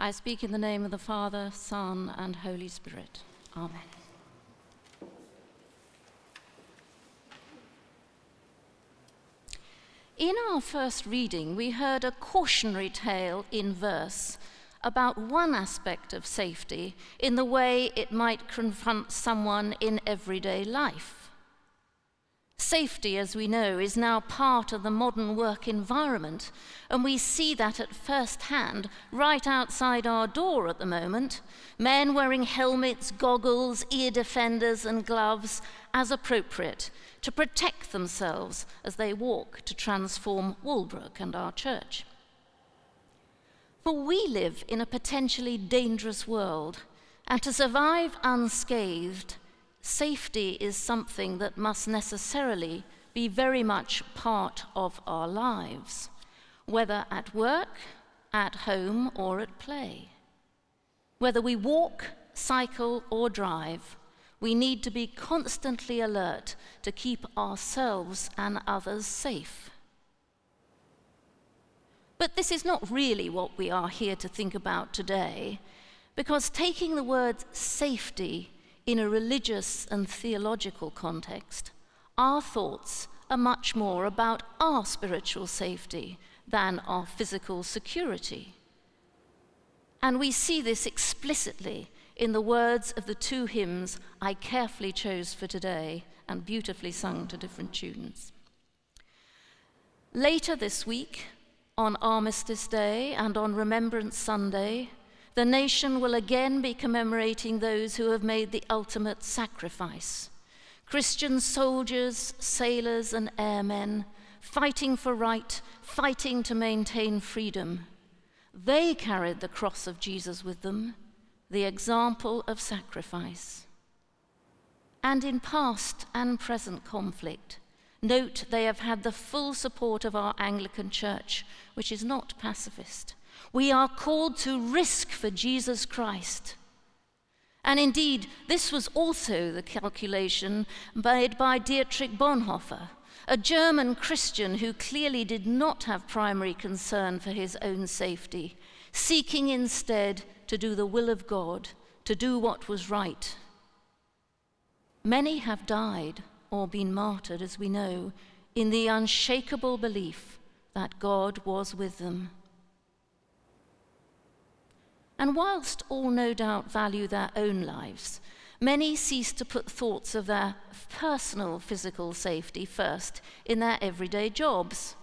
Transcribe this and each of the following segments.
I speak in the name of the Father, Son, and Holy Spirit. Amen. In our first reading, we heard a cautionary tale in verse about one aspect of safety in the way it might confront someone in everyday life. Safety, as we know, is now part of the modern work environment, and we see that at first hand right outside our door at the moment. Men wearing helmets, goggles, ear defenders, and gloves as appropriate to protect themselves as they walk to transform Walbrook and our church. For we live in a potentially dangerous world, and to survive unscathed, safety is something that must necessarily be very much part of our lives, whether at work, at home, or at play. Whether we walk, cycle, or drive, we need to be constantly alert to keep ourselves and others safe. But this is not really what we are here to think about today, because taking the word safety in a religious and theological context, our thoughts are much more about our spiritual safety than our physical security. And we see this explicitly in the words of the two hymns I carefully chose for today and beautifully sung to different tunes. Later this week, on Armistice Day and on Remembrance Sunday, the nation will again be commemorating those who have made the ultimate sacrifice Christian soldiers, sailors, and airmen, fighting for right, fighting to maintain freedom. They carried the cross of Jesus with them, the example of sacrifice. And in past and present conflict, note they have had the full support of our Anglican Church, which is not pacifist. We are called to risk for Jesus Christ. And indeed, this was also the calculation made by Dietrich Bonhoeffer, a German Christian who clearly did not have primary concern for his own safety, seeking instead to do the will of God, to do what was right. Many have died or been martyred, as we know, in the unshakable belief that God was with them. And whilst all no doubt value their own lives, many cease to put thoughts of their personal physical safety first in their everyday jobs.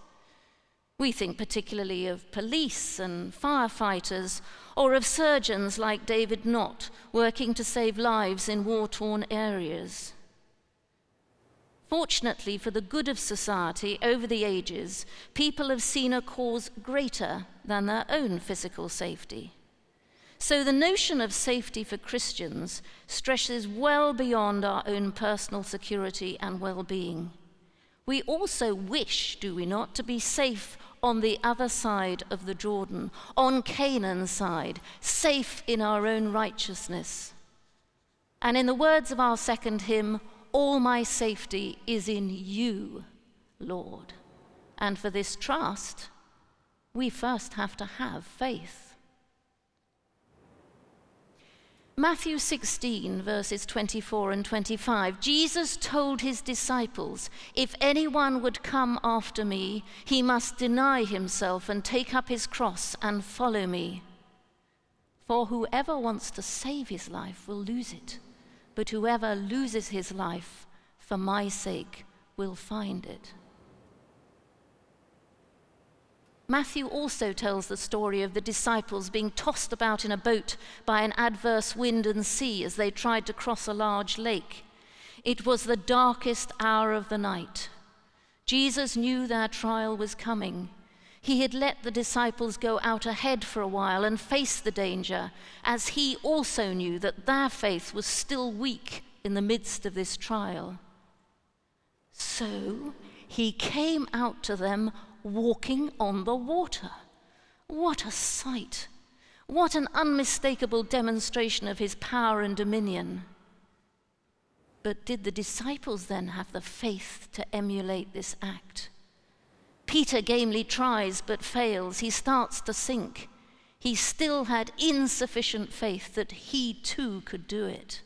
We think particularly of police and firefighters, or of surgeons like David Nott working to save lives in war torn areas. Fortunately, for the good of society over the ages, people have seen a cause greater than their own physical safety. So the notion of safety for Christians stretches well beyond our own personal security and well being. We also wish, do we not, to be safe on the other side of the Jordan, on Canaan's side, safe in our own righteousness. And in the words of our second hymn, all my safety is in you, Lord. And for this trust, we first have to have faith. Matthew 16, verses 24 and 25, Jesus told his disciples, If anyone would come after me, he must deny himself and take up his cross and follow me. For whoever wants to save his life will lose it, but whoever loses his life for my sake will find it. Matthew also tells the story of the disciples being tossed about in a boat by an adverse wind and sea as they tried to cross a large lake. It was the darkest hour of the night. Jesus knew their trial was coming. He had let the disciples go out ahead for a while and face the danger, as he also knew that their faith was still weak in the midst of this trial. So he came out to them walking on the water. What a sight! What an unmistakable demonstration of his power and dominion. But did the disciples then have the faith to emulate this act? Peter gamely tries but fails. He starts to sink. he still had insufficient faith that he too could do it.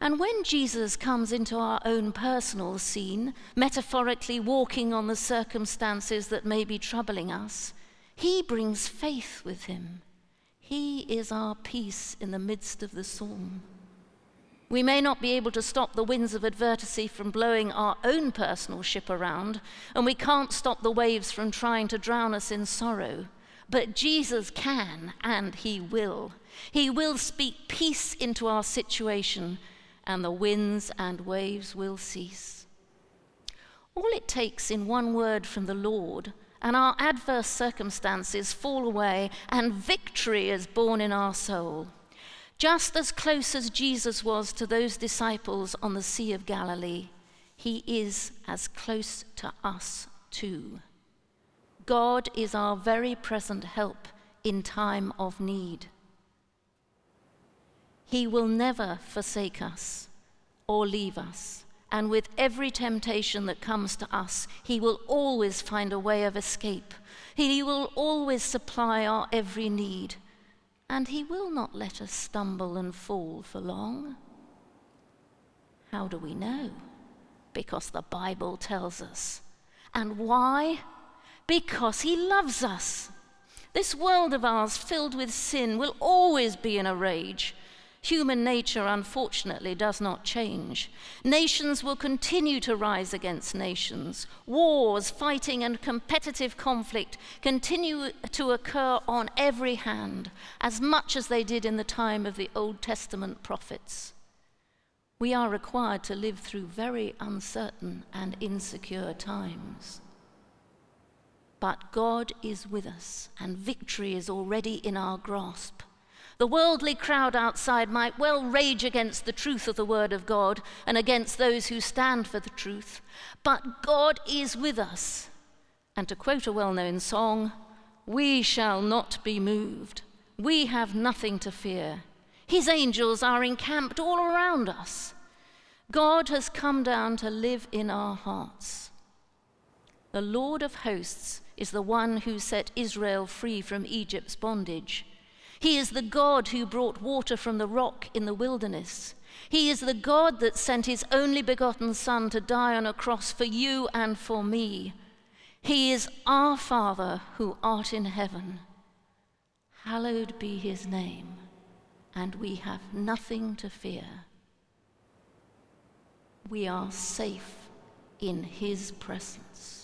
And when Jesus comes into our own personal scene, metaphorically walking on the circumstances that may be troubling us, he brings faith with him. He is our peace in the midst of the storm. We may not be able to stop the winds of adversity from blowing our own personal ship around, and we can't stop the waves from trying to drown us in sorrow. But Jesus can, and He will. He will speak peace into our situation and the winds and waves will cease. All it takes in one word from the Lord, and our adverse circumstances fall away, and victory is born in our soul. Just as close as Jesus was to those disciples on the Sea of Galilee, he is as close to us too. God is our very present help in time of need. He will never forsake us or leave us. And with every temptation that comes to us, He will always find a way of escape. He will always supply our every need. And He will not let us stumble and fall for long. How do we know? Because the Bible tells us. And why? Because He loves us. This world of ours, filled with sin, will always be in a rage. Human nature, unfortunately, does not change. Nations will continue to rise against nations. Wars, fighting, and competitive conflict continue to occur on every hand, as much as they did in the time of the Old Testament prophets. We are required to live through very uncertain and insecure times. But God is with us, and victory is already in our grasp. The worldly crowd outside might well rage against the truth of the Word of God and against those who stand for the truth, but God is with us. And to quote a well known song, we shall not be moved. We have nothing to fear. His angels are encamped all around us. God has come down to live in our hearts. The Lord of hosts is the one who set Israel free from Egypt's bondage. He is the God who brought water from the rock in the wilderness. He is the God that sent his only begotten Son to die on a cross for you and for me. He is our Father who art in heaven. Hallowed be his name, and we have nothing to fear. We are safe in his presence.